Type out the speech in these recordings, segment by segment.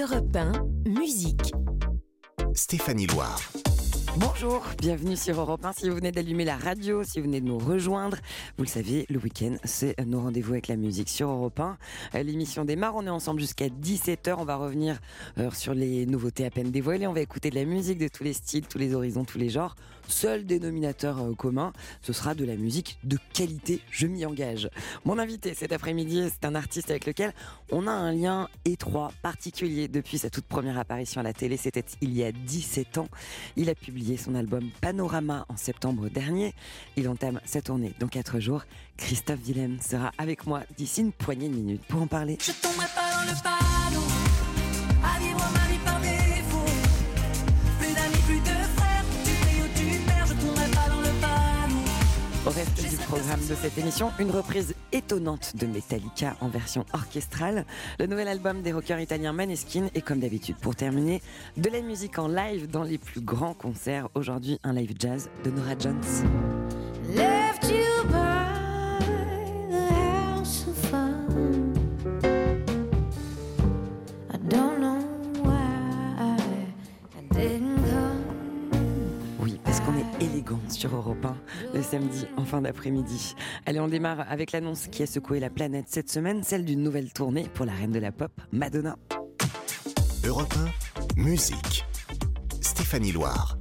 Europe 1, musique. Stéphanie Loire. Bonjour, bienvenue sur Europe 1. Si vous venez d'allumer la radio, si vous venez de nous rejoindre, vous le savez, le week-end, c'est nos rendez-vous avec la musique sur Europe 1. Euh, L'émission démarre, on est ensemble jusqu'à 17h. On va revenir euh, sur les nouveautés à peine dévoilées. On va écouter de la musique de tous les styles, tous les horizons, tous les genres. Seul dénominateur euh, commun, ce sera de la musique de qualité, je m'y engage. Mon invité cet après-midi, c'est un artiste avec lequel on a un lien étroit, particulier depuis sa toute première apparition à la télé. C'était il y a 17 ans. Il a publié son album Panorama en septembre dernier. Il entame sa tournée dans 4 jours. Christophe Willem sera avec moi d'ici une poignée de minutes pour en parler. Je tomberai pas dans le panneau programme de cette émission, une reprise étonnante de Metallica en version orchestrale, le nouvel album des rockers italiens Maneskin et comme d'habitude pour terminer, de la musique en live dans les plus grands concerts. Aujourd'hui, un live jazz de Nora Jones. Sur Europe 1 le samedi en fin d'après-midi. Allez, on démarre avec l'annonce qui a secoué la planète cette semaine, celle d'une nouvelle tournée pour la reine de la pop, Madonna. Europe 1, musique. Stéphanie Loire.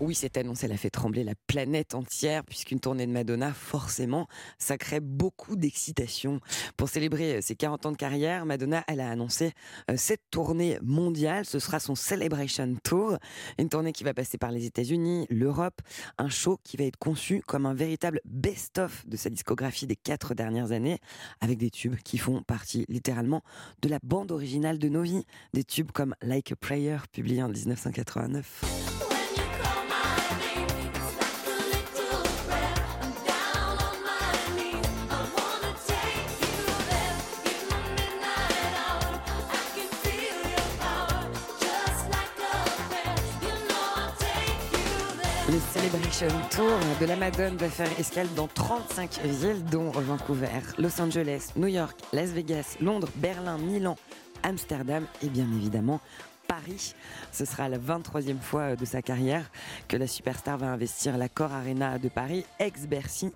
Oui, cette annonce, elle a fait trembler la planète entière, puisqu'une tournée de Madonna, forcément, ça crée beaucoup d'excitation. Pour célébrer euh, ses 40 ans de carrière, Madonna, elle a annoncé euh, cette tournée mondiale. Ce sera son Celebration Tour, une tournée qui va passer par les États-Unis, l'Europe, un show qui va être conçu comme un véritable best-of de sa discographie des quatre dernières années, avec des tubes qui font partie littéralement de la bande originale de nos vies. Des tubes comme Like a Prayer, publié en 1989. Tour de la Madone va faire escale dans 35 villes, dont Vancouver, Los Angeles, New York, Las Vegas, Londres, Berlin, Milan, Amsterdam et bien évidemment Paris. Ce sera la 23e fois de sa carrière que la superstar va investir l'accord Arena de Paris, ex-Bercy.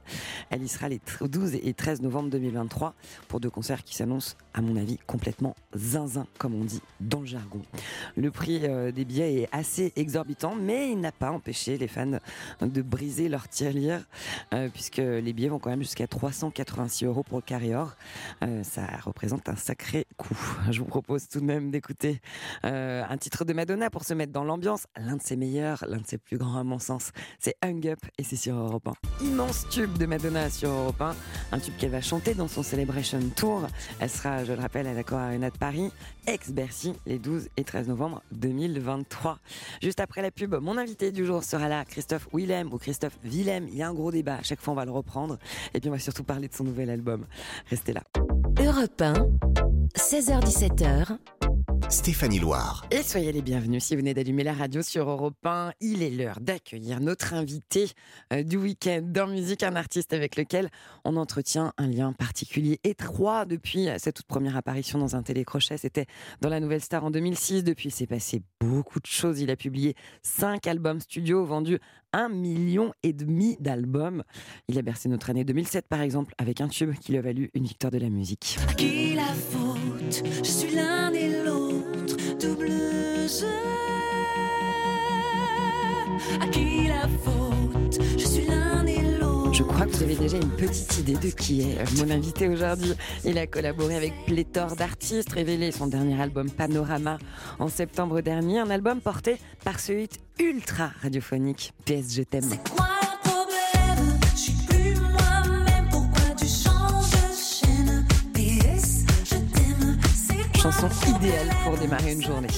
Elle y sera les 12 et 13 novembre 2023 pour deux concerts qui s'annoncent, à mon avis, complètement zinzin, comme on dit dans le jargon. Le prix euh, des billets est assez exorbitant, mais il n'a pas empêché les fans de briser leur tirelire, euh, puisque les billets vont quand même jusqu'à 386 euros pour le carré-or. Euh, ça représente un sacré coup. Je vous propose tout de même d'écouter euh, un titre de Madonna pour se mettre dans l'ambiance. L'un de ses meilleurs, l'un de ses plus grands à mon sens, c'est Hung Up et c'est sur Europe 1. Immense tube de Madonna sur Europe 1, un tube qu'elle va chanter dans son Celebration Tour. Elle sera, je le rappelle, à l'Accor Arena de Paris, ex-Bercy, les 12 et 13 novembre 2023. Juste après la pub, mon invité du jour sera là, Christophe Willem ou Christophe Willem. Il y a un gros débat, à chaque fois on va le reprendre. Et puis on va surtout parler de son nouvel album. Restez là. Europe 1, 16h17h, Stéphanie Loire. Et soyez les bienvenus si vous venez d'allumer la radio sur Europe 1. Il est l'heure d'accueillir notre invité euh, du week-end dans musique, un artiste avec lequel on entretient un lien particulier étroit depuis sa toute première apparition dans un télécrochet. C'était dans la Nouvelle Star en 2006. Depuis, il s'est passé beaucoup de choses. Il a publié cinq albums studio, vendu un million et demi d'albums. Il a bercé notre année 2007 par exemple avec un tube qui lui a valu une victoire de la musique. À qui la faute? Je suis l'un et l'autre Double jeu À qui la faute? Je suis l'un et l'autre Je crois que vous avez déjà une petite idée de qui est mon invité aujourd'hui. Il a collaboré avec pléthore d'artistes, révélé son dernier album Panorama en septembre dernier, un album porté par ce hit ultra radiophonique PS Je t'aime. Chanson idéale pour démarrer une journée.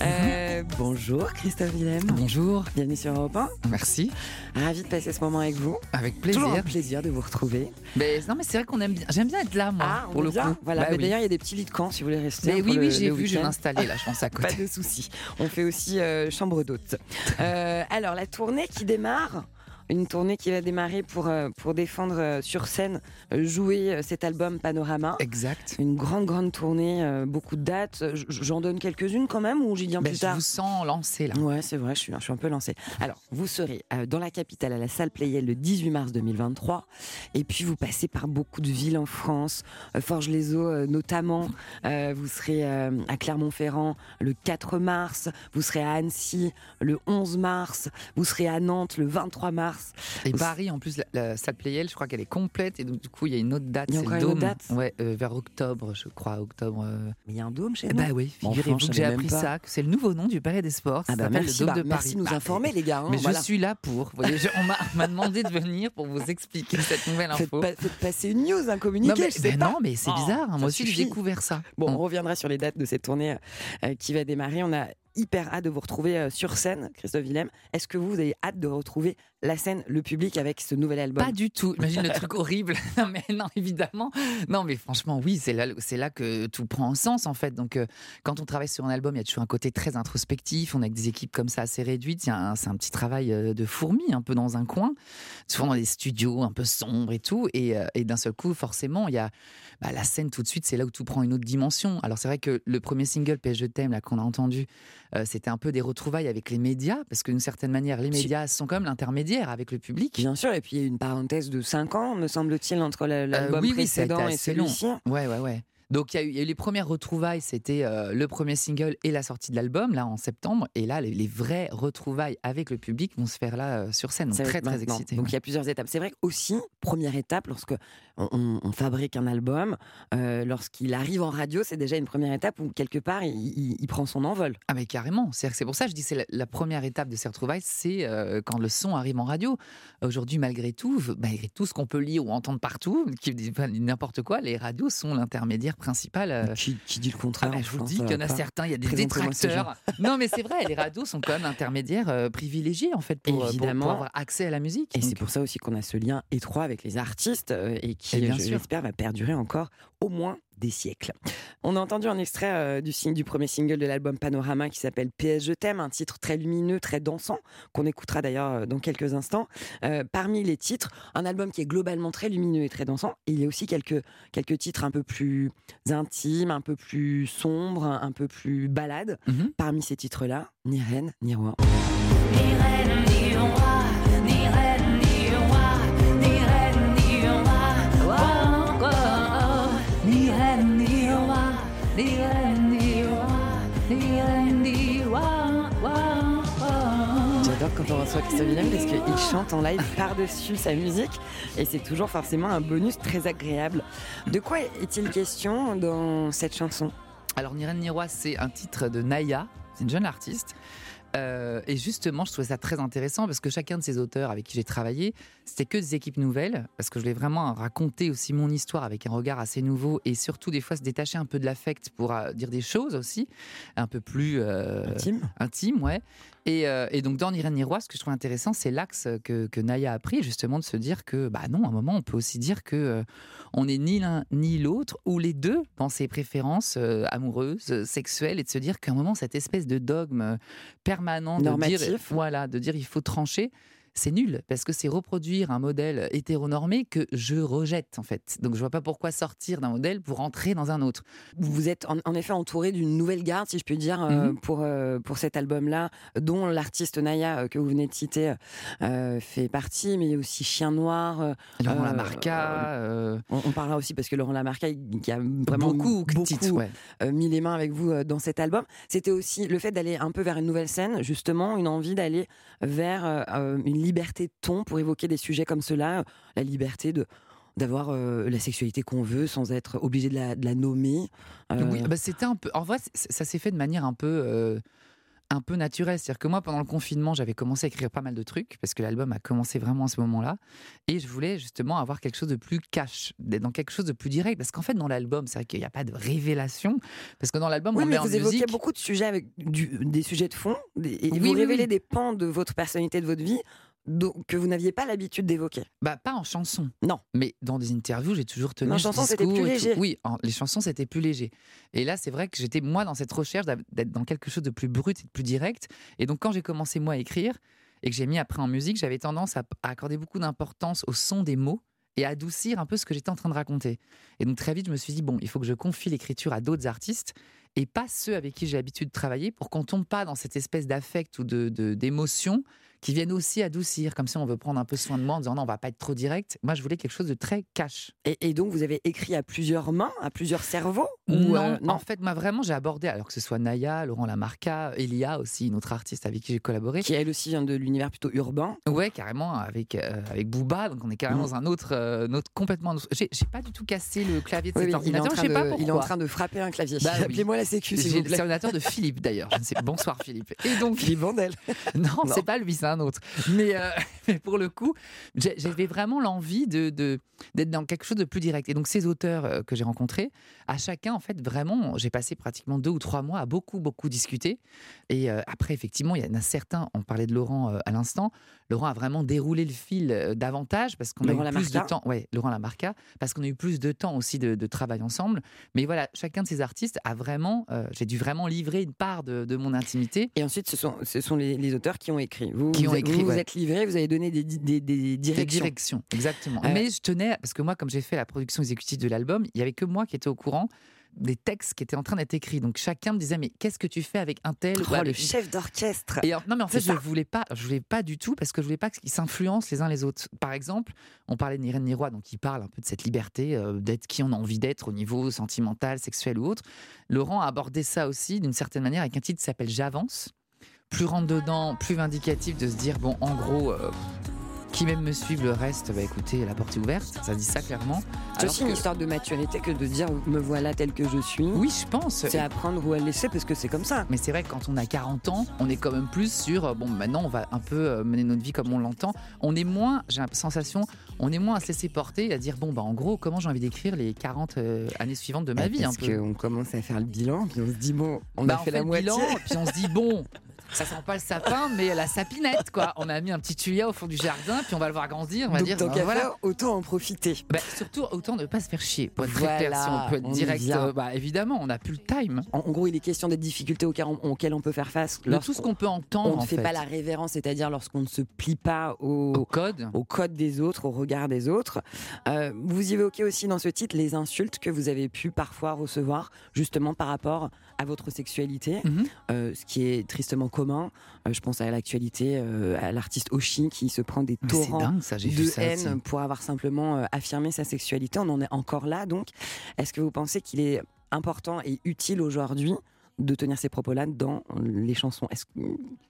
Euh, bonjour Christophe Willem. Bonjour, Bienvenue sur Europe 1. merci, Ravi de passer ce moment avec vous. avec Toujours un plaisir. plaisir de vous retrouver. Mais non, mais c'est vrai qu'on aime bien. J'aime bien être là, moi, on pour le bien. coup. Voilà. Bah oui. D'ailleurs, il y a des petits lits de camp si vous voulez rester. Mais oui, oui, j'ai vu, je vais m'installer là, je pense à Pas côté. de souci. On fait aussi euh, chambre d'hôte. Euh, alors, la tournée qui démarre. Une tournée qui va démarrer pour, euh, pour défendre euh, sur scène, euh, jouer cet album Panorama. Exact. Une grande, grande tournée, beaucoup de dates. J'en donne quelques-unes quand même ou j'y viens Ben, plus je tard vous sens lancé là. Ouais, c'est vrai, je suis, je suis un peu lancée. Alors, vous serez dans la capitale à la salle Playel le 18 mars 2023. Et puis, vous passez par beaucoup de villes en France, Forges-les-Eaux euh, notamment. Vous serez à Clermont-Ferrand le 4 mars. Vous serez à Annecy le 11 mars. Vous serez à Nantes le 23 mars. Et Paris, en plus, la, la salle Playel, je crois qu'elle est complète. Et donc, du coup, il y a une autre date. Il y a encore une autre date Ouais, euh, vers octobre, je crois. Octobre. euh. Mais il y a un dôme chez Eh nous. Bah oui, figurez-vous que j'ai appris pas. ça, que c'est le nouveau nom du Palais des Sports. Ah bah merci, le Dôme bah, de Paris. merci de nous informer les gars. hein, Mais voilà. je suis là pour. Vous voyez, je- on m'a- demandé de venir pour vous expliquer cette nouvelle Faites, info. pas- faites passer une news, un communiqué, non, mais, je sais ben pas. non, mais c'est Oh, bizarre. ça Moi aussi, j'ai découvert ça. Bon, On- on reviendra sur les dates de cette tournée euh, qui va démarrer. On a hyper hâte de vous retrouver euh, sur scène, Christophe Willem. Est-ce que vous, avez hâte de retrouver la scène, le public avec ce nouvel album? Pas du tout. Imagine le truc horrible. Non, mais non, évidemment. Non, mais franchement, oui, c'est là, c'est là que tout prend sens, en fait. Donc, euh, quand on travaille sur un album, il y a toujours un côté très introspectif. On a des équipes comme ça assez réduites. C'est un petit travail euh, de fourmi, un peu dans un coin. Souvent dans des studios un peu sombres et tout. Et, et d'un seul coup, forcément, il y a bah, la scène tout de suite, c'est là où tout prend une autre dimension. Alors, c'est vrai que le premier single, PS Je t'aime, là, qu'on a entendu, euh, c'était un peu des retrouvailles avec les médias. Parce que d'une certaine manière, les médias sont comme l'intermédiaire avec le public. Bien sûr, et puis il y a une parenthèse de 5 ans, me semble-t-il, entre la- l'album Euh, oui, précédent et celui-ci. Ouais, ouais, ouais. Donc il y, a eu- il y a eu les premières retrouvailles, c'était euh, le premier single et la sortie de l'album, là en septembre. Et là, les, les vraies retrouvailles avec le public vont se faire là euh, sur scène. Donc très, très excité. Donc il y a plusieurs étapes. C'est vrai qu'aussi, première étape, lorsque on, fabrique un album, euh, lorsqu'il arrive en radio, c'est déjà une première étape où quelque part il, il- il prend son envol. Ah mais carrément, c'est pour ça que je dis c'est la, la première étape de ces retrouvailles, c'est euh, quand le son arrive en radio. Aujourd'hui, malgré tout, malgré tout ce qu'on peut lire ou entendre partout, qui dit pas n'importe quoi, les radios sont l'intermédiaire principal. euh, Qui, qui dit le Ah contraire bah, en je vous France, dis qu'il y en a certains, il y a des détracteurs. Non, mais c'est vrai, les radios sont quand même intermédiaires privilégiés en fait pour, pour- avoir accès à la musique. Et c'est pour ça aussi qu'on a ce lien étroit avec les artistes et qui, Et bien je sûr. l'espère, va perdurer encore au moins des siècles. On a entendu un extrait euh, du, premier single de l'album Panorama qui s'appelle PS Je t'aime, un titre très lumineux, très dansant, qu'on écoutera d'ailleurs euh, dans quelques instants. Euh, parmi les titres, un album qui est globalement très lumineux et très dansant. Et il y a aussi quelques, quelques titres un peu plus intimes, un peu plus sombres, un, un peu plus balades. Mhm. Parmi ces titres-là, Ni reine, ni roi. Ni reine, ni roi, quand on reçoit Christophe Willem parce qu'il chante en live par-dessus sa musique et c'est toujours forcément un bonus très agréable. De quoi est-il question dans cette chanson? Alors, Ni reine ni roi, c'est un titre de Naya, c'est une jeune artiste. Euh, et justement, je trouvais ça très intéressant parce que chacun de ces auteurs avec qui j'ai travaillé, c'était que des équipes nouvelles, parce que je voulais vraiment raconter aussi mon histoire avec un regard assez nouveau et surtout des fois se détacher un peu de l'affect pour euh, dire des choses aussi, un peu plus euh, Intime intime, ouais. Et, euh, et donc dans ni roi, ce que je trouve intéressant, c'est l'axe que, que Naya a pris, justement, de se dire que, bah non, à un moment, on peut aussi dire que euh, on n'est ni l'un ni l'autre, ou les deux, dans ses préférences euh, amoureuses, sexuelles, et de se dire qu'à un moment, cette espèce de dogme permanent de dire, Normatif. voilà, de dire il faut trancher. C'est nul parce que c'est reproduire un modèle hétéronormé que je rejette en fait. Donc je vois pas pourquoi sortir d'un modèle pour entrer dans un autre. Vous êtes en, en effet entouré d'une nouvelle garde, si je peux dire, euh, Mhm. pour, euh, pour cet album-là, dont l'artiste Naya, euh, que vous venez de citer, fait partie, mais il y a aussi Chien Noir. Laurent Lamarca, on, on parlera aussi parce que Laurent Lamarca, qui a vraiment beaucoup, beaucoup ouais. mis les mains avec vous dans cet album. C'était aussi le fait d'aller un peu vers une nouvelle scène, justement, une envie d'aller vers une liberté de ton pour évoquer des sujets comme cela, euh, la liberté de d'avoir euh, la sexualité qu'on veut sans être obligé de la, de la nommer. Euh, Oui, bah, c'était un peu. En vrai, ça s'est fait de manière un peu. euh, un peu naturelle, c'est-à-dire que moi pendant le confinement j'avais commencé à écrire pas mal de trucs parce que l'album a commencé vraiment à ce moment-là et je voulais justement avoir quelque chose de plus cash, d'être dans quelque chose de plus direct parce qu'en fait dans l'album c'est vrai qu'il n'y a pas de révélation parce que dans l'album Oui, on met en vous évoquez musique beaucoup de sujets avec du- des sujets de fond des- et Oui, vous oui, révélez des pans de votre personnalité, de votre vie que vous n'aviez pas l'habitude d'évoquer. Bah, pas en chanson. Non. Mais dans des interviews, j'ai toujours tenu. En chanson, c'était plus léger. Oui, en- les chansons, c'était plus léger. Et là, c'est vrai que j'étais, moi, dans cette recherche d'être dans quelque chose de plus brut et de plus direct. Et donc, quand j'ai commencé, moi, à écrire, et que j'ai mis après en musique, j'avais tendance à, à accorder beaucoup d'importance au son des mots et à adoucir un peu ce que j'étais en train de raconter. Et donc très vite, je me suis dit, bon, il faut que je confie l'écriture à d'autres artistes et pas ceux avec qui j'ai l'habitude de travailler pour qu'on tombe pas dans cette espèce d'affect ou de- d'émotion qui viennent aussi adoucir, comme si on veut prendre un peu soin de moi en disant non, on va pas être trop direct. Moi, je voulais quelque chose de très cash. Et, et donc, vous avez écrit à plusieurs mains, à plusieurs cerveaux non, euh, en fait, moi vraiment, j'ai abordé, alors que ce soit Naya, Laurent Lamarca, Elia aussi, une autre artiste avec qui j'ai collaboré. Qui elle aussi vient de l'univers plutôt urbain. Ouais, carrément, avec, euh, avec Booba, donc on est carrément Mhm. dans un autre, euh, notre, complètement. J'ai pas du tout cassé le clavier de Oui, cet oui, ordinateur, train je sais pas de, pourquoi. il est en train de frapper un clavier. Bah oui. Appelez-moi la sécu, C'est l'ordinateur de Philippe d'ailleurs. Bonsoir Philippe. Et donc Philippe Vandel. non, Non. c'est pas lui, c'est un autre. Mais, euh, mais pour le coup, j'avais vraiment l'envie de d'être dans quelque chose de plus direct. Et donc ces auteurs euh, que j'ai rencontrés, à chacun en fait vraiment, j'ai passé pratiquement deux ou trois mois à beaucoup beaucoup discuter. Et euh, après effectivement, il y en a certains. On parlait de Laurent euh, à l'instant. Laurent a vraiment déroulé le fil davantage parce qu'on a eu Laurent plus de temps. Ouais, Laurent Lamarca, parce qu'on a eu plus de temps aussi de, de travail ensemble. Mais voilà, chacun de ces artistes a vraiment, j'ai dû vraiment livrer une part de, de mon intimité. Et ensuite, ce sont, ce sont les, les auteurs qui ont écrit. Vous, Qui vous, ont vous écrit, vous ouais. êtes livrés, vous avez donné des, des, des Des directions. directions, exactement. Euh, Mais je tenais, parce que moi, comme j'ai fait la production exécutive de l'album, il y avait que moi qui étais au courant des textes qui étaient en train d'être écrits. Donc chacun me disait, mais qu'est-ce que tu fais avec un tel ou Oh, le chef d'orchestre. Et en- non, mais en fait, je voulais pas, je voulais pas du tout parce que je voulais pas qu'ils s'influencent les uns les autres. Par exemple, on parlait de Nirène Niroy, donc il parle un peu de cette liberté euh, d'être qui on a envie d'être au niveau sentimental, sexuel ou autre. Laurent a abordé ça aussi d'une certaine manière avec un titre qui s'appelle J'avance. Plus rentre dedans, plus vindicatif de se dire bon, en gros. euh, qui même me suivent, le reste, bah écoutez, la porte est ouverte, ça dit ça clairement. C'est aussi une histoire de maturité que de dire me voilà tel que je suis. Oui, je pense. C'est à prendre ou à laisser parce que c'est comme ça. Mais c'est vrai que quand on a 40 ans, on est quand même plus sur euh, bon maintenant on va un peu euh, mener notre vie comme on l'entend. On est moins, j'ai la sensation, on est moins à se laisser porter et à dire bon bah en gros comment j'ai envie d'écrire les 40 euh, années suivantes de ma Eh, vie parce qu'on commence à faire le bilan, puis on se dit bon, on Bah, a fait la le moitié. bilan, puis on se dit bon. Ça sent pas le sapin, mais la sapinette, quoi. On a mis un petit tuya au fond du jardin, puis on va le voir grandir. On va Donc dire, tant qu'à voilà. faire, autant en profiter. Bah, surtout, autant ne pas se faire chier. Pour être très clair, Voilà, si on peut être on direct, euh, bah, évidemment, on n'a plus le time. En, en gros, il est question des difficultés auxquelles on, peut faire face. De tout ce qu'on peut entendre, on ne en fait fait. pas la révérence, c'est-à-dire lorsqu'on ne se plie pas au, au code. au code des autres, au regard des autres. Euh, vous évoquez aussi dans ce titre les insultes que vous avez pu parfois recevoir, justement par rapport à votre sexualité, Mhm. euh, ce qui est tristement commun. Euh, je pense à l'actualité, euh, à l'artiste Oshi qui se prend des torrents dingue, ça, de ça. haine pour avoir simplement euh, affirmé sa sexualité. On en est encore là, donc. Est-ce que vous pensez qu'il est important et utile aujourd'hui de tenir ces propos-là dans les chansons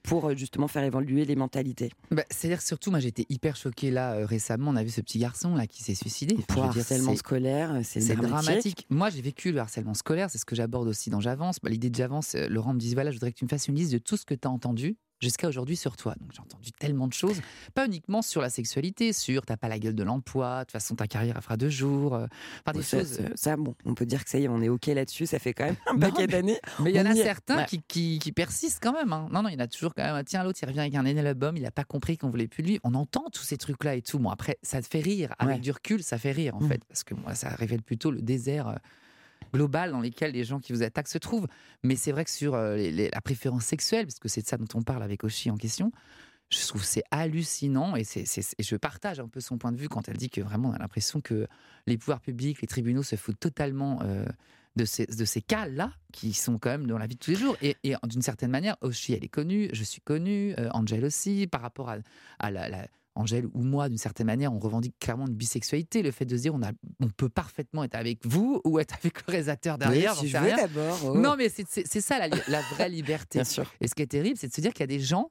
pour euh, justement faire évoluer les mentalités Bah, C'est-à-dire surtout, moi j'étais hyper choquée là euh, récemment. On a vu ce petit garçon là qui s'est suicidé. Enfin, Pour dire, harcèlement scolaire, c'est C'est dramatique. dramatique. Moi, j'ai vécu le harcèlement scolaire. C'est ce que j'aborde aussi dans J'avance. Bah, L'idée de J'avance, euh, Laurent me dit voilà, je voudrais que tu me fasses une liste de tout ce que tu as entendu jusqu'à aujourd'hui sur toi. Donc j'ai entendu tellement de choses, pas uniquement sur la sexualité, sur t'as pas la gueule de l'emploi, de toute façon ta carrière elle fera deux jours, euh, enfin des Ça, choses. ça, ça, bon, on peut dire que ça y est, on est OK là-dessus. Ça fait quand même un paquet d'années. Mais il y en a y certains Ouais. qui, qui, qui persistent quand même. hein. Non, non, il y en a toujours quand même. Tiens, l'autre, il revient avec un énorme album, il n'a pas compris qu'on voulait plus de lui. On entend tous ces trucs-là et tout. Bon, après, ça te fait rire. Avec Ouais. du recul, ça fait rire, en Mm. fait. Parce que moi, ça révèle plutôt le désert euh, global dans lequel les gens qui vous attaquent se trouvent. Mais c'est vrai que sur euh, la préférence sexuelle, parce que c'est de ça dont on parle avec Oshi en question, je trouve c'est hallucinant et, je partage un peu son point de vue quand elle dit que vraiment on a l'impression que les pouvoirs publics, les tribunaux se foutent totalement euh, de ces, cas-là qui sont quand même dans la vie de tous les jours. Et, d'une certaine manière, Oshi, elle est connue, je suis connue, euh, Angel aussi, par rapport à, la- Angèle ou moi, d'une certaine manière, on revendique clairement une bisexualité, le fait de se dire on, a, on peut parfaitement être avec vous ou être avec le réalisateur derrière. Oui, si je veux d'abord. oh. Non, mais c'est, ça la, vraie liberté. bien sûr. Et ce qui est terrible, c'est de se dire qu'il y a des gens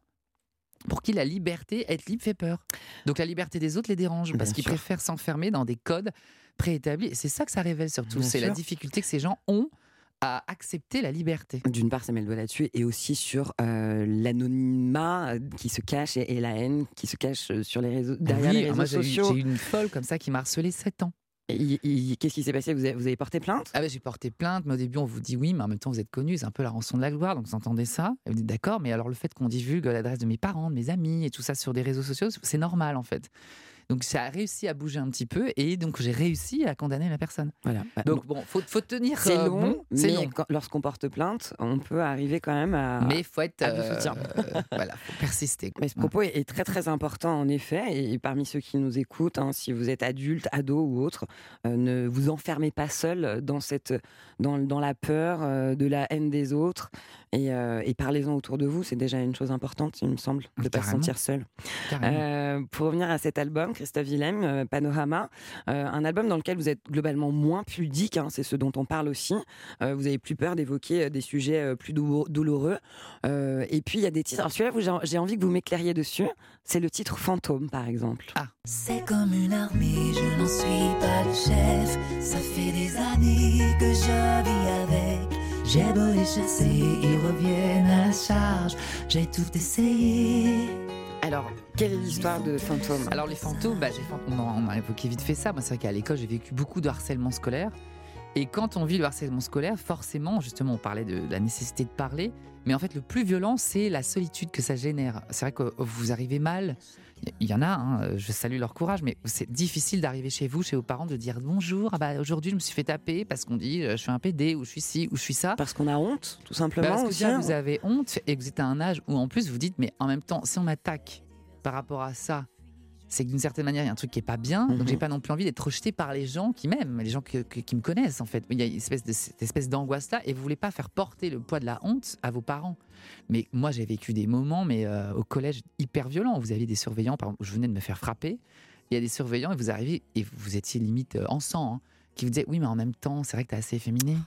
pour qui la liberté, être libre, fait peur. Donc la liberté des autres les dérange parce qu'ils préfèrent s'enfermer dans des codes préétablis. Et c'est ça que ça révèle surtout. C'est la difficulté que ces gens ont à accepter la liberté. D'une part, ça met le doigt là-dessus, et aussi sur euh, l'anonymat euh, qui se cache et, et la haine qui se cache euh, sur les réseaux, derrière Oui, les réseaux moi sociaux. j'ai une folle comme ça qui m'a harcelé 7 ans. Qu'est-ce qui s'est passé? Vous avez, vous avez porté plainte? Ah ben, j'ai porté plainte, mais au début on vous dit oui, mais en même temps vous êtes connu, c'est un peu la rançon de la gloire, donc vous entendez ça, et vous dites d'accord, mais alors le fait qu'on divulgue l'adresse de mes parents, de mes amis et tout ça sur des réseaux sociaux, c'est normal en fait. Donc ça a réussi à bouger un petit peu et donc j'ai réussi à condamner la personne. Voilà. Bah, Donc bon, faut, faut tenir. c'est euh, long, bon, c'est mais long. lorsqu'on porte plainte, on peut arriver quand même à. Mais faut être. à euh, soutien. voilà, faut persister. quoi. Mais ce propos est très très important en effet, et parmi ceux qui nous écoutent, hein, si vous êtes adulte, ado ou autre, euh, ne vous enfermez pas seul dans cette, dans, dans la peur euh, de la haine des autres, et, et parlez-en autour de vous. C'est déjà une chose importante, il me semble, de ne pas se sentir seul. Pour revenir à cet album, Christophe Willem, euh, Panorama, euh, un album dans lequel vous êtes globalement moins pudique, hein, c'est ce dont on parle aussi. Euh, vous avez plus peur d'évoquer euh, des sujets euh, plus dou- douloureux. Euh, et puis il y a des titres. Alors celui-là, vous- j'ai- j'ai envie que vous m'éclairiez dessus. C'est le titre Fantôme, par exemple. C'est comme une armée, je n'en suis pas le chef. Ça fait des années que je vis avec. J'ai beau les chasser, ils reviennent à la charge. J'ai tout essayé. Alors, quelle est l'histoire de Fantôme Alors les fantômes, bah, on, en- on a évoqué vite fait ça. Moi, c'est vrai qu'à l'école, j'ai vécu beaucoup de harcèlement scolaire. Et quand on vit le harcèlement scolaire, forcément, justement, on parlait de la nécessité de parler. Mais en fait, le plus violent, c'est la solitude que ça génère. C'est vrai que vous arrivez mal. Il y en a, hein, je salue leur courage, mais c'est difficile d'arriver chez vous, chez vos parents, de dire bonjour. Ah bah, aujourd'hui, je me suis fait taper parce qu'on dit euh, je suis un PD ou je suis ci ou je suis ça. Parce qu'on a honte, tout simplement. parce que aussi, vous avez honte et que vous êtes à un âge où en plus vous dites, mais en même temps, si on m'attaque par rapport à ça, c'est que d'une certaine manière, il y a un truc qui est pas bien. Mhm. Donc j'ai pas non plus envie d'être rejeté par les gens qui m'aiment, les gens que- que- qui me connaissent en fait. Il y a une espèce de, cette espèce d'angoisse là et vous voulez pas faire porter le poids de la honte à vos parents. Mais moi j'ai vécu des moments, mais euh, au collège hyper violents. Vous aviez des surveillants, par exemple, je venais de me faire frapper. Il y a des surveillants et vous arrivez et vous étiez limite euh, en sang, hein, qui vous disaient oui, mais en même temps, c'est vrai que t'es assez efféminé.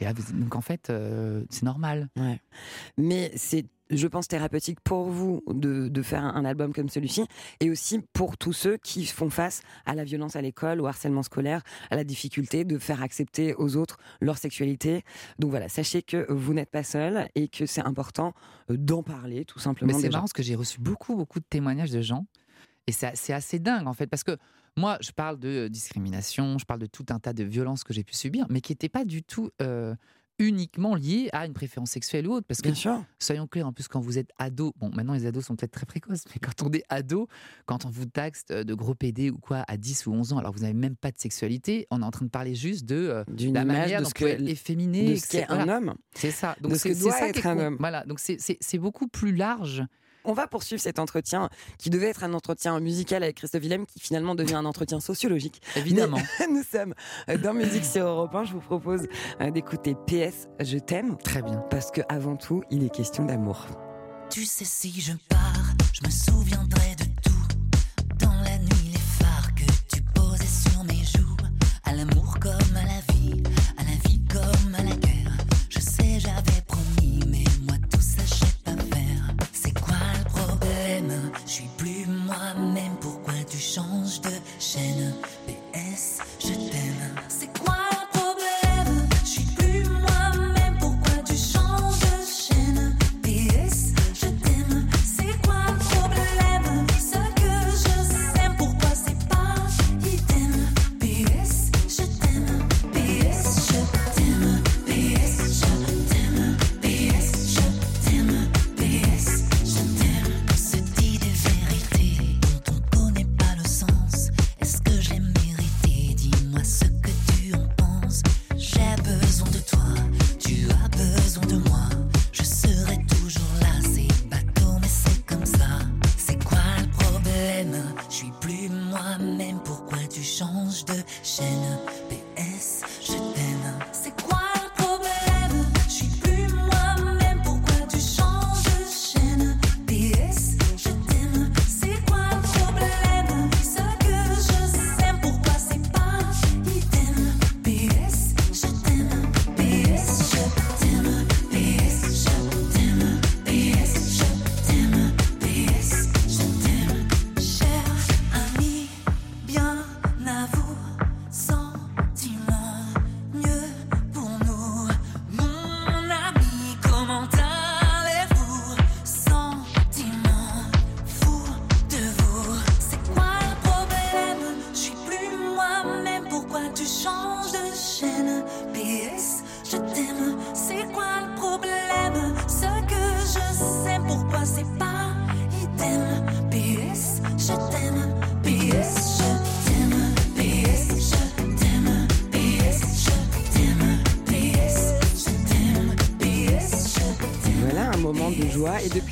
Et donc en fait, euh, c'est normal. Ouais. Mais c'est, je pense, thérapeutique pour vous de, de faire un, un album comme celui-ci, et aussi pour tous ceux qui font face à la violence à l'école, au harcèlement scolaire, à la difficulté de faire accepter aux autres leur sexualité. Donc voilà, sachez que vous n'êtes pas seul et que c'est important euh, d'en parler, tout simplement. Mais c'est marrant parce que j'ai reçu beaucoup, beaucoup de témoignages de gens. Et c'est c'est assez dingue, en fait, parce que moi, je parle de discrimination, je parle de tout un tas de violences que j'ai pu subir, mais qui n'étaient pas du tout euh, uniquement liées à une préférence sexuelle ou autre. Parce que, Bien sûr. soyons clairs, en plus, quand vous êtes ado, bon, maintenant les ados sont peut-être très précoces, mais quand on est ado, quand on vous taxe de gros PD ou quoi à 10 ou 11 ans, alors vous n'avez même pas de sexualité, on est en train de parler juste de euh, D'une la image manière de ce efféminé, de ce qu'est un homme. C'est ça. de Donc ce c'est ça être un homme. Voilà. Donc c'est- c'est c'est beaucoup plus large. On va poursuivre cet entretien qui devait être un entretien musical avec Christophe Willem, qui finalement devient un entretien sociologique. Évidemment. Mais nous sommes euh, dans Musique sur Europe 1. Je vous propose euh, d'écouter PS Je t'aime, Très bien. parce que avant tout, il est question d'amour. Tu sais, si je pars, je me souviendrai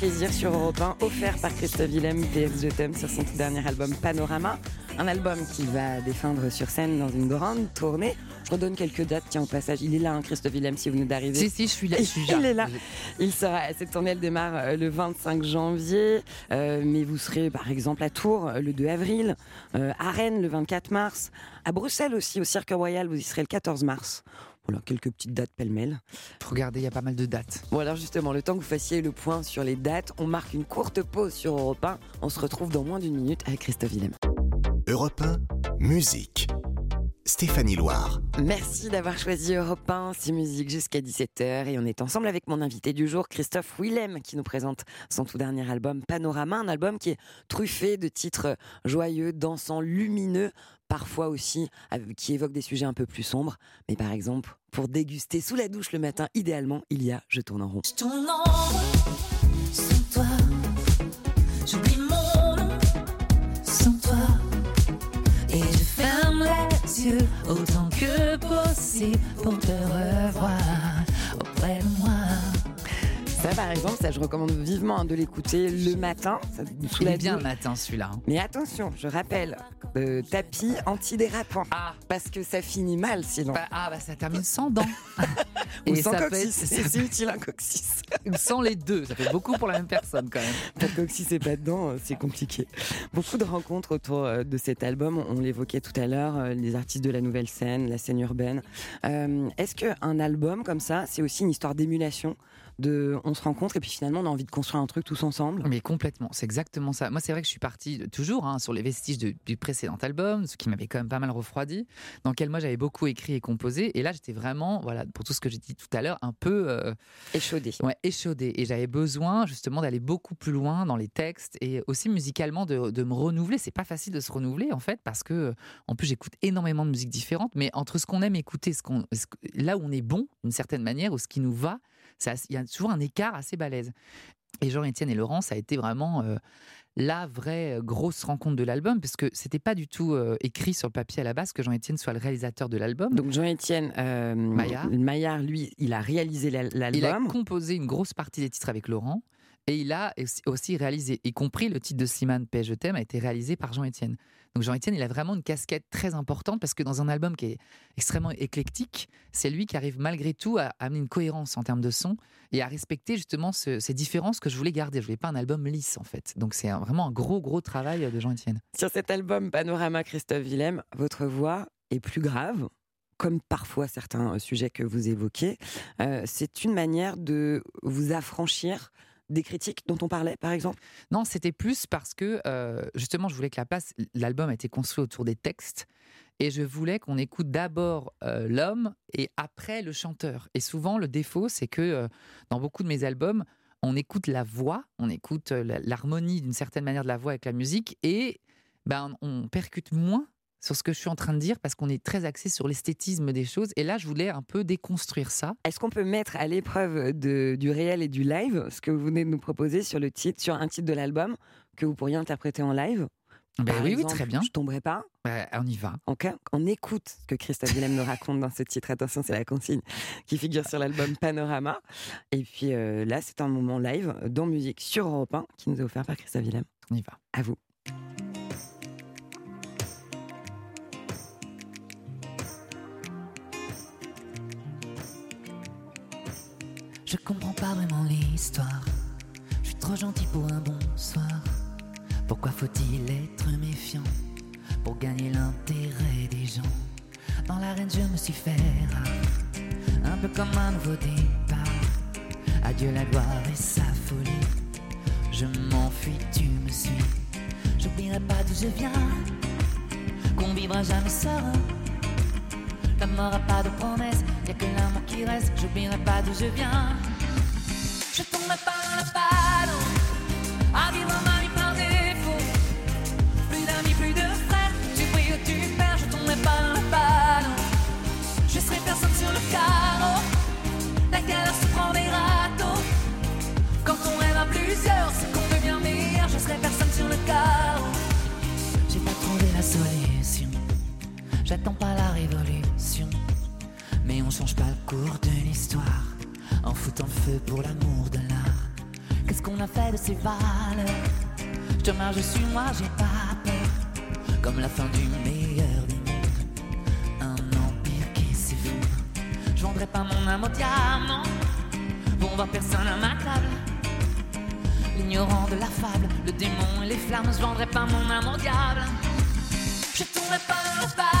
plaisir sur Europe 1, offert par Christophe Willem, PS Je t'aime, sur son tout dernier album Panorama. Un album qu'il va défendre sur scène dans une grande tournée. Je redonne quelques dates, tiens, au passage. Il est là, hein, Christophe Willem, si vous venez d'arriver. Si, si, je suis là. Je suis Il est là. Il sera, cette tournée elle démarre euh, le 25 janvier, euh, mais vous serez par exemple à Tours euh, le 2 avril, euh, à Rennes le 24 mars, à Bruxelles aussi, au Cirque Royal, vous y serez le 14 mars. Voilà, quelques petites dates pêle-mêle. Regardez, il y a pas mal de dates. Bon alors justement, le temps que vous fassiez le point sur les dates, on marque une courte pause sur Europe 1. On se retrouve dans moins d'une minute avec Christophe Willem. Europe 1, musique. Stéphanie Loire. Merci d'avoir choisi Europe 1, c'est musique jusqu'à 17h et on est ensemble avec mon invité du jour, Christophe Willem, qui nous présente son tout dernier album Panorama, un album qui est truffé de titres joyeux, dansants, lumineux, parfois aussi qui évoquent des sujets un peu plus sombres. Mais par exemple, pour déguster sous la douche le matin, idéalement, il y a Je tourne en rond. Je tourne en rond sans toi. J'oublie mon nom sans toi. Et je ferme les yeux autant que possible pour te revoir auprès de moi. Ça par exemple, ça je recommande vivement hein, de l'écouter le matin, ça, Il est bien le matin celui-là. hein. Mais attention, je rappelle, euh, tapis antidérapant. Ah. Parce que ça finit mal sinon. Bah, ah bah ça termine sans dents. Ou Et sans ça coccyx, c'est utile un coccyx. Ou sans les deux, ça fait beaucoup pour la même personne quand même. Pas de coccyx et pas dedans, euh, c'est compliqué. Beaucoup de rencontres autour euh, de cet album, on l'évoquait tout à l'heure, euh, les artistes de la nouvelle scène, la scène urbaine. Euh, Est-ce qu'un album comme ça, c'est aussi une histoire d'émulation? De, on se rencontre et puis finalement on a envie de construire un truc tous ensemble Mais complètement, c'est exactement ça. Moi, c'est vrai que je suis partie toujours hein, sur les vestiges de- du précédent album, ce qui m'avait quand même pas mal refroidi, dans lequel moi j'avais beaucoup écrit et composé. Et là, j'étais vraiment, voilà, pour tout ce que j'ai dit tout à l'heure, un peu euh, échaudé. ouais, échaudée. Et j'avais besoin justement d'aller beaucoup plus loin dans les textes et aussi musicalement de, de me renouveler. C'est pas facile de se renouveler en fait, parce que en plus j'écoute énormément de musique différente, mais entre ce qu'on aime écouter, ce qu'on, là où on est bon d'une certaine manière, ou ce qui nous va, il y a toujours un écart assez balèze. Et Jean-Étienne et Laurent, ça a été vraiment euh, la vraie euh, grosse rencontre de l'album, parce que c'était pas du tout euh, écrit sur le papier à la base que Jean-Étienne soit le réalisateur de l'album. Donc Jean-Étienne euh, Maillard. Maillard, lui, il a réalisé l'al- Il a l'album. composé une grosse partie des titres avec Laurent. Et il a aussi- réalisé, y compris le titre de Slimane, Paix, je t'aime, a été réalisé par Jean-Étienne. Donc Jean-Étienne, il a vraiment une casquette très importante parce que dans un album qui est extrêmement éclectique, c'est lui qui arrive malgré tout à amener une cohérence en termes de son et à respecter justement ce- ces différences que je voulais garder. Je voulais pas un album lisse en fait. Donc c'est vraiment un gros gros travail de Jean-Étienne. Sur cet album Panorama Christophe Willem, votre voix est plus grave, comme parfois certains euh, sujets que vous évoquez. Euh, c'est une manière de vous affranchir des critiques dont on parlait, par exemple? Non, c'était plus parce que euh, justement, je voulais que la place, l'album a été construit autour des textes. Et je voulais qu'on écoute d'abord euh, l'homme et après le chanteur. Et souvent, le défaut, c'est que euh, dans beaucoup de mes albums, on écoute la voix, on écoute l'harmonie d'une certaine manière de la voix avec la musique, et ben, on percute moins sur ce que je suis en train de dire parce qu'on est très axé sur l'esthétisme des choses. Et là, je voulais un peu déconstruire ça. Est-ce qu'on peut mettre à l'épreuve du réel et du live ce que vous venez de nous proposer sur le titre, sur un titre de l'album que vous pourriez interpréter en live? Ben Par oui, exemple, oui, très bien. Je tomberai pas. Ben, on y va. En cas, on écoute ce que Christophe Willem nous raconte dans ce titre. Attention, c'est la consigne qui figure sur l'album Panorama. Et puis euh, là, c'est un moment live dans musique sur Europe 1 qui nous est offert par Christophe Willem. On y va. À vous. Je comprends pas vraiment l'histoire. Je suis trop gentil pour un bonsoir. Pourquoi faut-il être méfiant pour gagner l'intérêt des gens? Dans l'arène, je me suis fait rare, un peu comme un nouveau départ. Adieu la gloire et sa folie. Je m'enfuis, tu me suis. J'oublierai pas d'où je viens, qu'on vivra jamais serein. La mort a pas de promesse, y'a que l'amour qui reste. J'oublierai pas d'où je viens. Je tomberai pas dans la panne, à vivre ma vie par défaut. Plus d'amis, plus de frères, tu pries ou tu perds. Je tomberai pas dans la panne, je serai personne sur le carreau. La galère se prend des râteaux. Quand on rêve à plusieurs, c'est qu'on devient meilleur. Je serai personne sur le carreau. J'ai pas trouvé la solution. J'attends pas la révolution, mais on change pas le cours de l'histoire en foutant le feu pour l'amour de l'art. Qu'est-ce qu'on a fait de ces valeurs? Je te marche dessus, moi j'ai pas peur. Comme la fin du meilleur des mondes. Un empire qui s'effondre. Je vendrai pas mon âme au diamant. Pour voir personne à ma table. L'ignorant de la fable, le démon et les flammes. Je vendrai pas mon âme au diable. Je tomberai pas dans le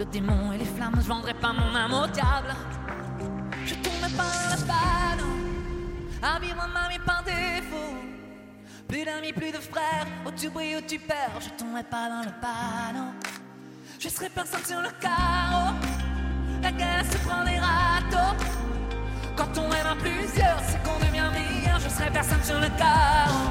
le démon et les flammes, je vendrai pas mon âme au diable. Je tomberai pas dans le panneau, à vivre ma vie par défaut. Plus d'amis, plus de frères, où tu brilles, où tu perds, je tomberai pas dans le panneau. Je serai personne sur le carreau, la guerre se prend des râteaux. Quand on rêve à plusieurs, c'est qu'on devient meilleur. Je serai personne sur le carreau.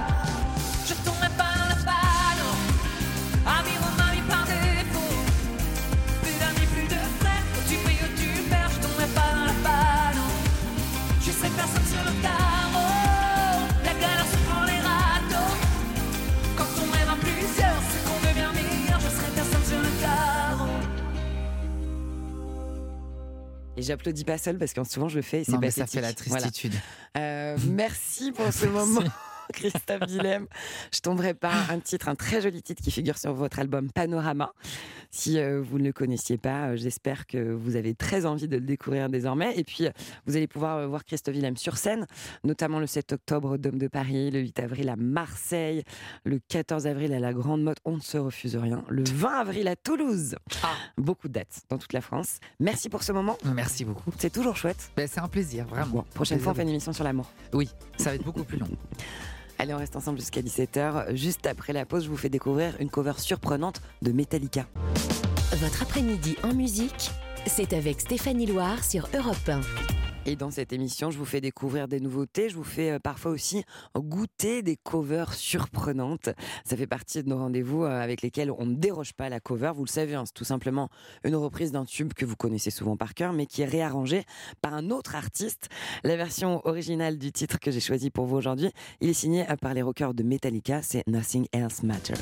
J'applaudis pas seul parce que souvent je le fais et c'est mais ça fait la Voilà. tristitude. Euh, merci pour ce moment. Christophe Willem, je tomberai pas un titre, un très joli titre qui figure sur votre album Panorama. Si vous ne le connaissiez pas, j'espère que vous avez très envie de le découvrir désormais. Et puis, vous allez pouvoir voir Christophe Willem sur scène, notamment le 7 octobre au Dôme de Paris, le 8 avril à Marseille, le 14 avril à la Grande Motte, on ne se refuse rien, le 20 avril à Toulouse. Ah. Beaucoup de dates dans toute la France. Merci pour ce moment. Merci beaucoup. C'est toujours chouette. Ben, c'est un plaisir, vraiment. Bon, prochaine Un fois, on fait une émission sur l'amour. Oui, ça va être beaucoup plus long. Allez, on reste ensemble jusqu'à 17h. Juste après la pause, je vous fais découvrir une cover surprenante de Metallica. Votre après-midi en musique, c'est avec Stéphanie Loire sur Europe 1. Et dans cette émission, je vous fais découvrir des nouveautés. Je vous fais euh, parfois aussi goûter des covers surprenantes. Ça fait partie de nos rendez-vous euh, avec lesquels on ne déroge pas à la cover. Vous le savez, hein, c'est tout simplement une reprise d'un tube que vous connaissez souvent par cœur, mais qui est réarrangé par un autre artiste. La version originale du titre que j'ai choisi pour vous aujourd'hui, il est signé euh, par les rockers de Metallica. C'est Nothing Else Matters.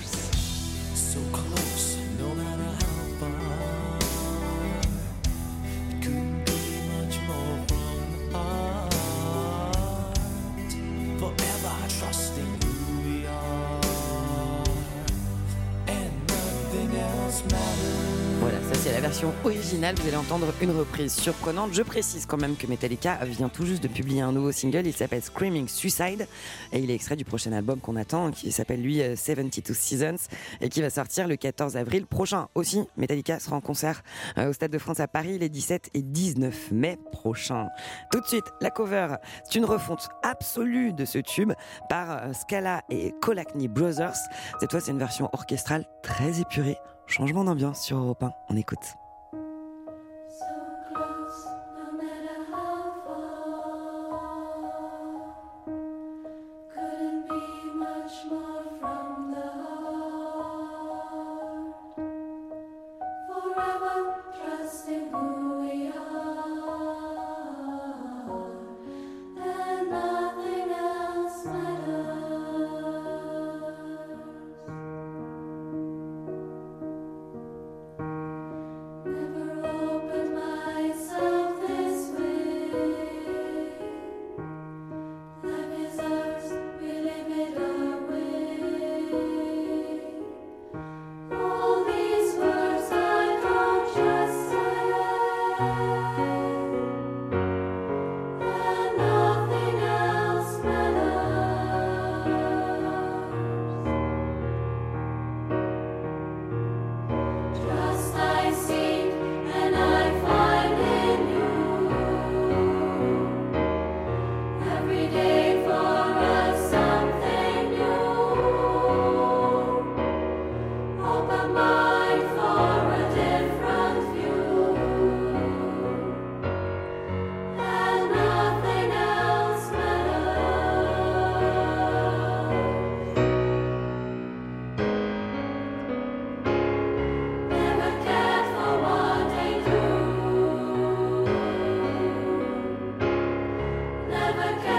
La version originale. Vous allez entendre une reprise surprenante. Je précise quand même que Metallica vient tout juste de publier un nouveau single. Il s'appelle Screaming Suicide et il est extrait du prochain album qu'on attend, qui s'appelle lui euh, 72 Seasons et qui va sortir le 14 avril prochain. Aussi, Metallica sera en concert euh, au Stade de France à Paris les 17 et 19 mai prochains. Tout de suite, la cover, c'est une refonte absolue de ce tube par euh, Scala et Colacny Brothers. Cette fois, c'est une version orchestrale très épurée. Changement d'ambiance sur Europe 1. On écoute. again.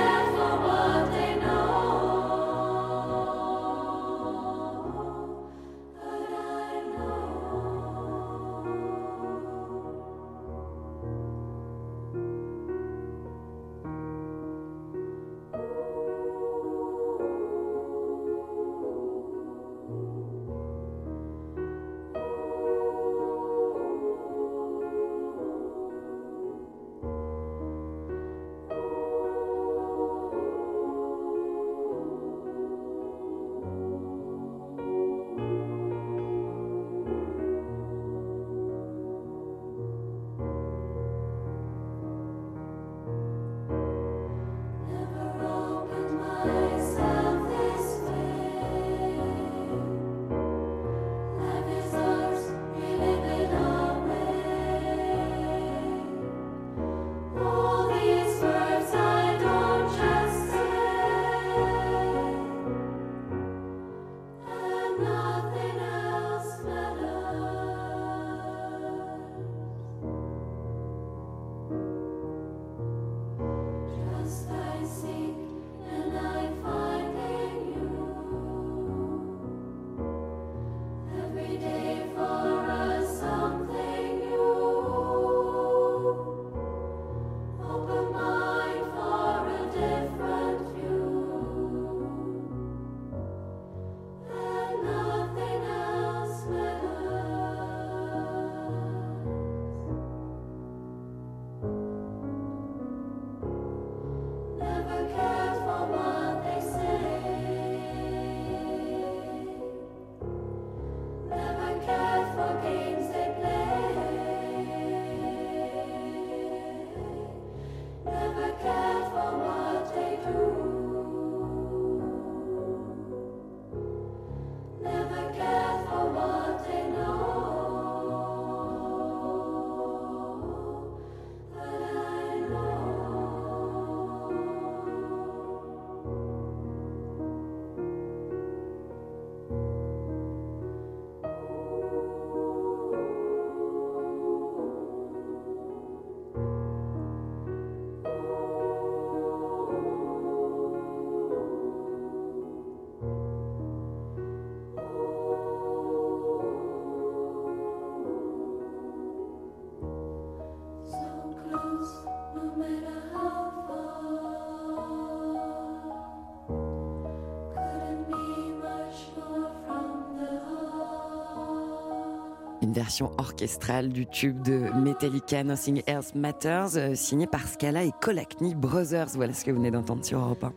Une version orchestrale du tube de Metallica Nothing Else Matters, euh, signé par Scala et Colacny Brothers. Voilà ce que vous venez d'entendre sur Europe 1.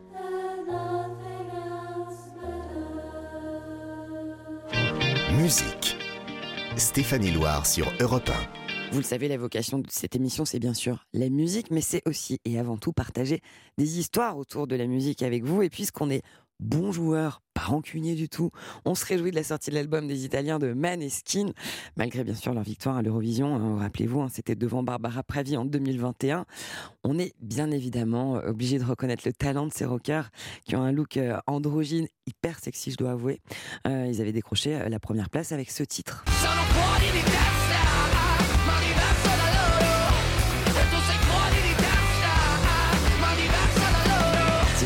Musique. Stéphanie Loire sur Europe Vous le savez, la vocation de cette émission, c'est bien sûr la musique, mais c'est aussi et avant tout partager des histoires autour de la musique avec vous. Et puisqu'on est bons joueurs, pas rancuniers du tout, on se réjouit de la sortie de l'album des Italiens de Maneskin, malgré bien sûr leur victoire à l'Eurovision. hein, Rappelez-vous, hein, c'était devant Barbara Pravi en 2021. On est bien évidemment euh, obligé de reconnaître le talent de ces rockers qui ont un look euh, androgyne hyper sexy, je dois avouer. Euh, ils avaient décroché la première place avec ce titre.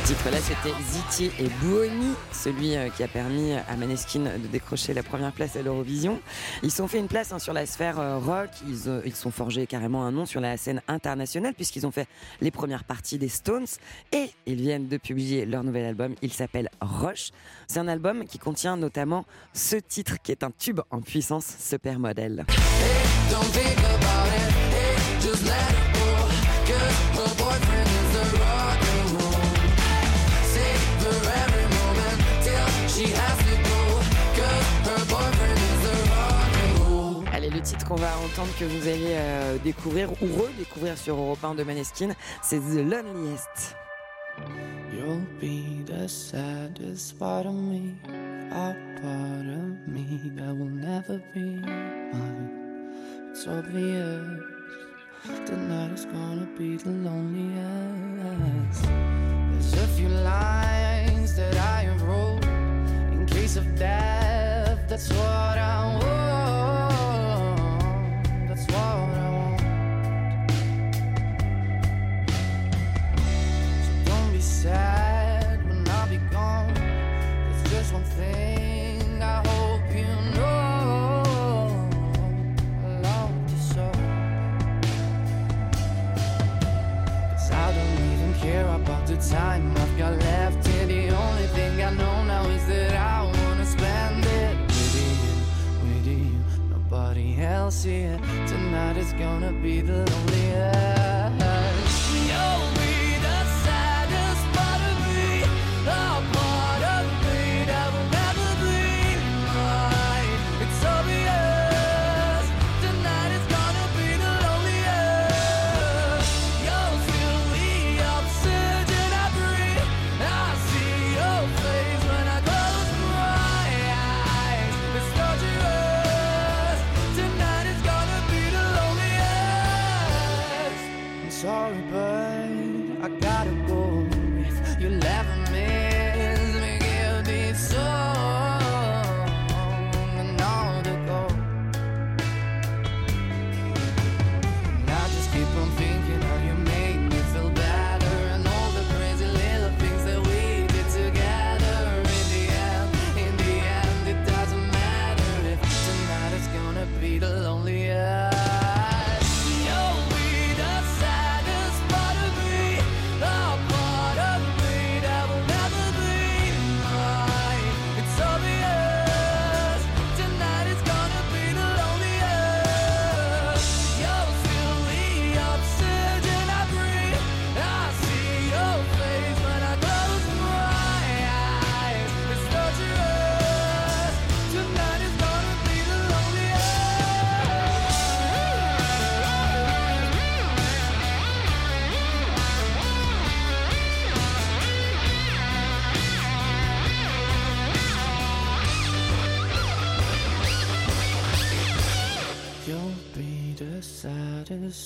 Loro. Ce titre-là, c'était Ziti et Buoni, celui euh, qui a permis à Maneskin de décrocher la première place à l'Eurovision. Ils sont fait une place hein, sur la sphère euh, rock, ils, euh, ils sont forgés carrément un nom sur la scène internationale puisqu'ils ont fait les premières parties des Stones et ils viennent de publier leur nouvel album, il s'appelle Rush. C'est un album qui contient notamment ce titre qui est un tube en puissance, Supermodel. Hey, Allez, le titre qu'on va entendre, que vous allez euh, découvrir ou redécouvrir sur Europe 1 de Maneskin, c'est The Loneliest. You'll be the saddest part of me, a part of me that will never be mine. It's obvious tonight is gonna be the loneliest. There's a few lines that I have wrote of death. That's what I want. That's what I want. So don't be sad when I'll be gone. There's just one thing I hope you know. I love you so. Cause I don't even care about the time I've got left else here. Tonight is gonna be the loneliest.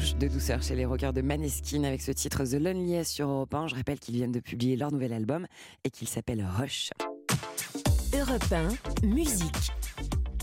Touche de douceur chez les rockers de Maneskin avec ce titre The Loneliest sur Europe 1. Je rappelle qu'ils viennent de publier leur nouvel album et qu'il s'appelle Rush. Europe 1, musique.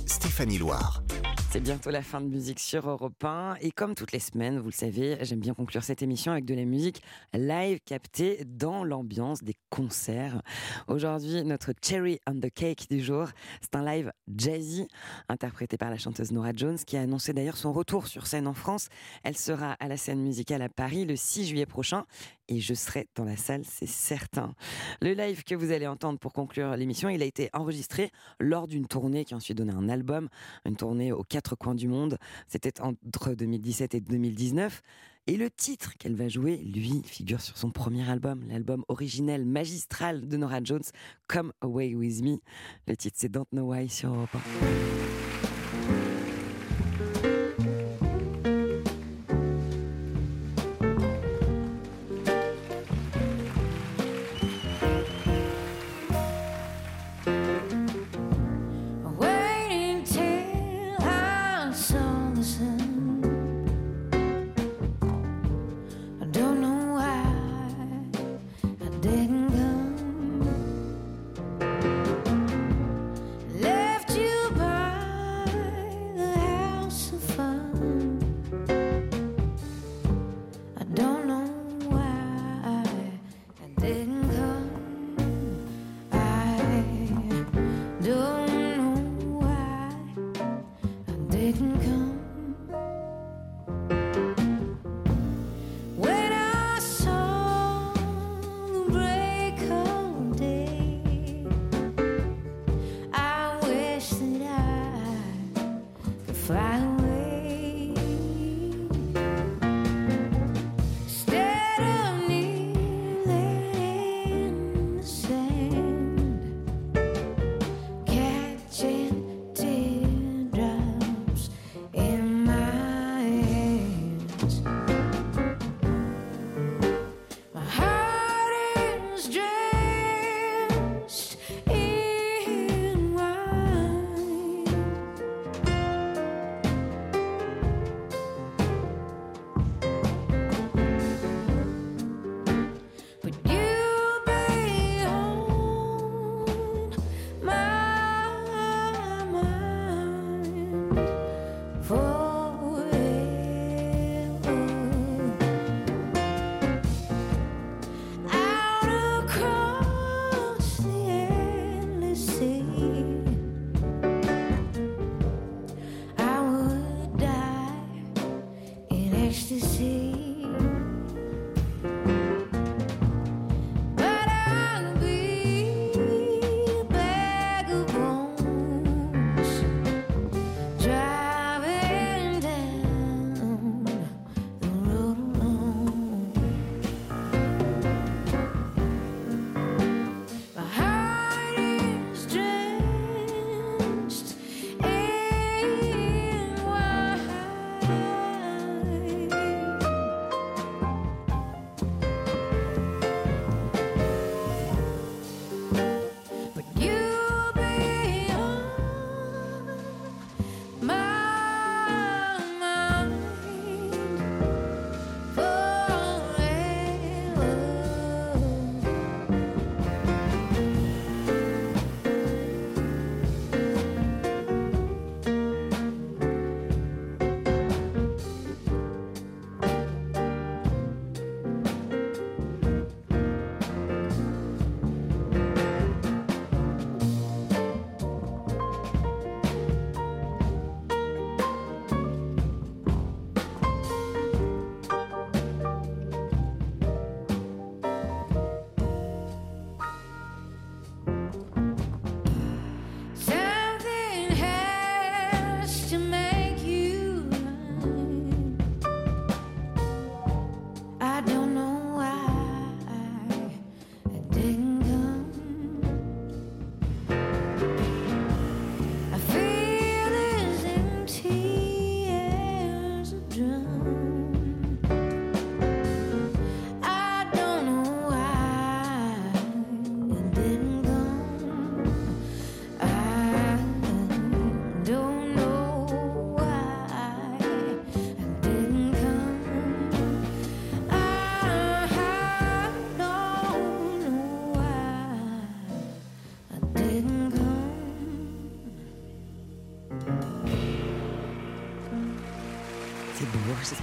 Stéphanie Loire. C'est bientôt la fin de musique sur Europe 1 et comme toutes les semaines, vous le savez, j'aime bien conclure cette émission avec de la musique live captée dans l'ambiance des concerts. Aujourd'hui, notre Cherry on the Cake du jour, c'est un live jazzy interprété par la chanteuse Nora Jones qui a annoncé d'ailleurs son retour sur scène en France. Elle sera à la scène musicale à Paris le 6 juillet prochain et je serai dans la salle, c'est certain. Le live que vous allez entendre pour conclure l'émission, il a été enregistré lors d'une tournée qui a ensuite donné un album, une tournée aux quatre coins du monde. C'était entre 2017 et 2019. Et le titre qu'elle va jouer, lui, figure sur son premier album, l'album originel magistral de Nora Jones, Come Away With Me. Le titre, c'est Don't Know Why sur Europe 1. didn't come.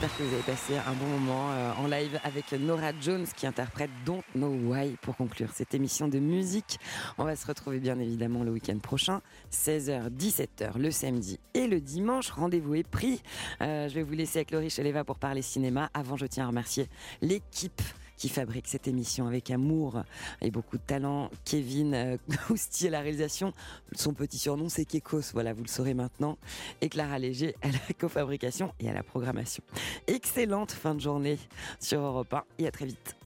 J'espère que vous avez passé un bon moment euh, en live avec Nora Jones qui interprète Don't Know Why pour conclure cette émission de musique. On va se retrouver bien évidemment le week-end prochain, 16h, 17h le samedi et le dimanche. Rendez-vous est pris. Euh, je vais vous laisser avec Laurie Cheleva pour parler cinéma. Avant, je tiens à remercier l'équipe qui fabrique cette émission avec amour et beaucoup de talent. Kevin euh, Oustier à la réalisation. Son petit surnom, c'est Kekos. Voilà, vous le saurez maintenant. Et Clara Léger à la cofabrication et à la programmation. Excellente fin de journée sur Europe 1 et à très vite.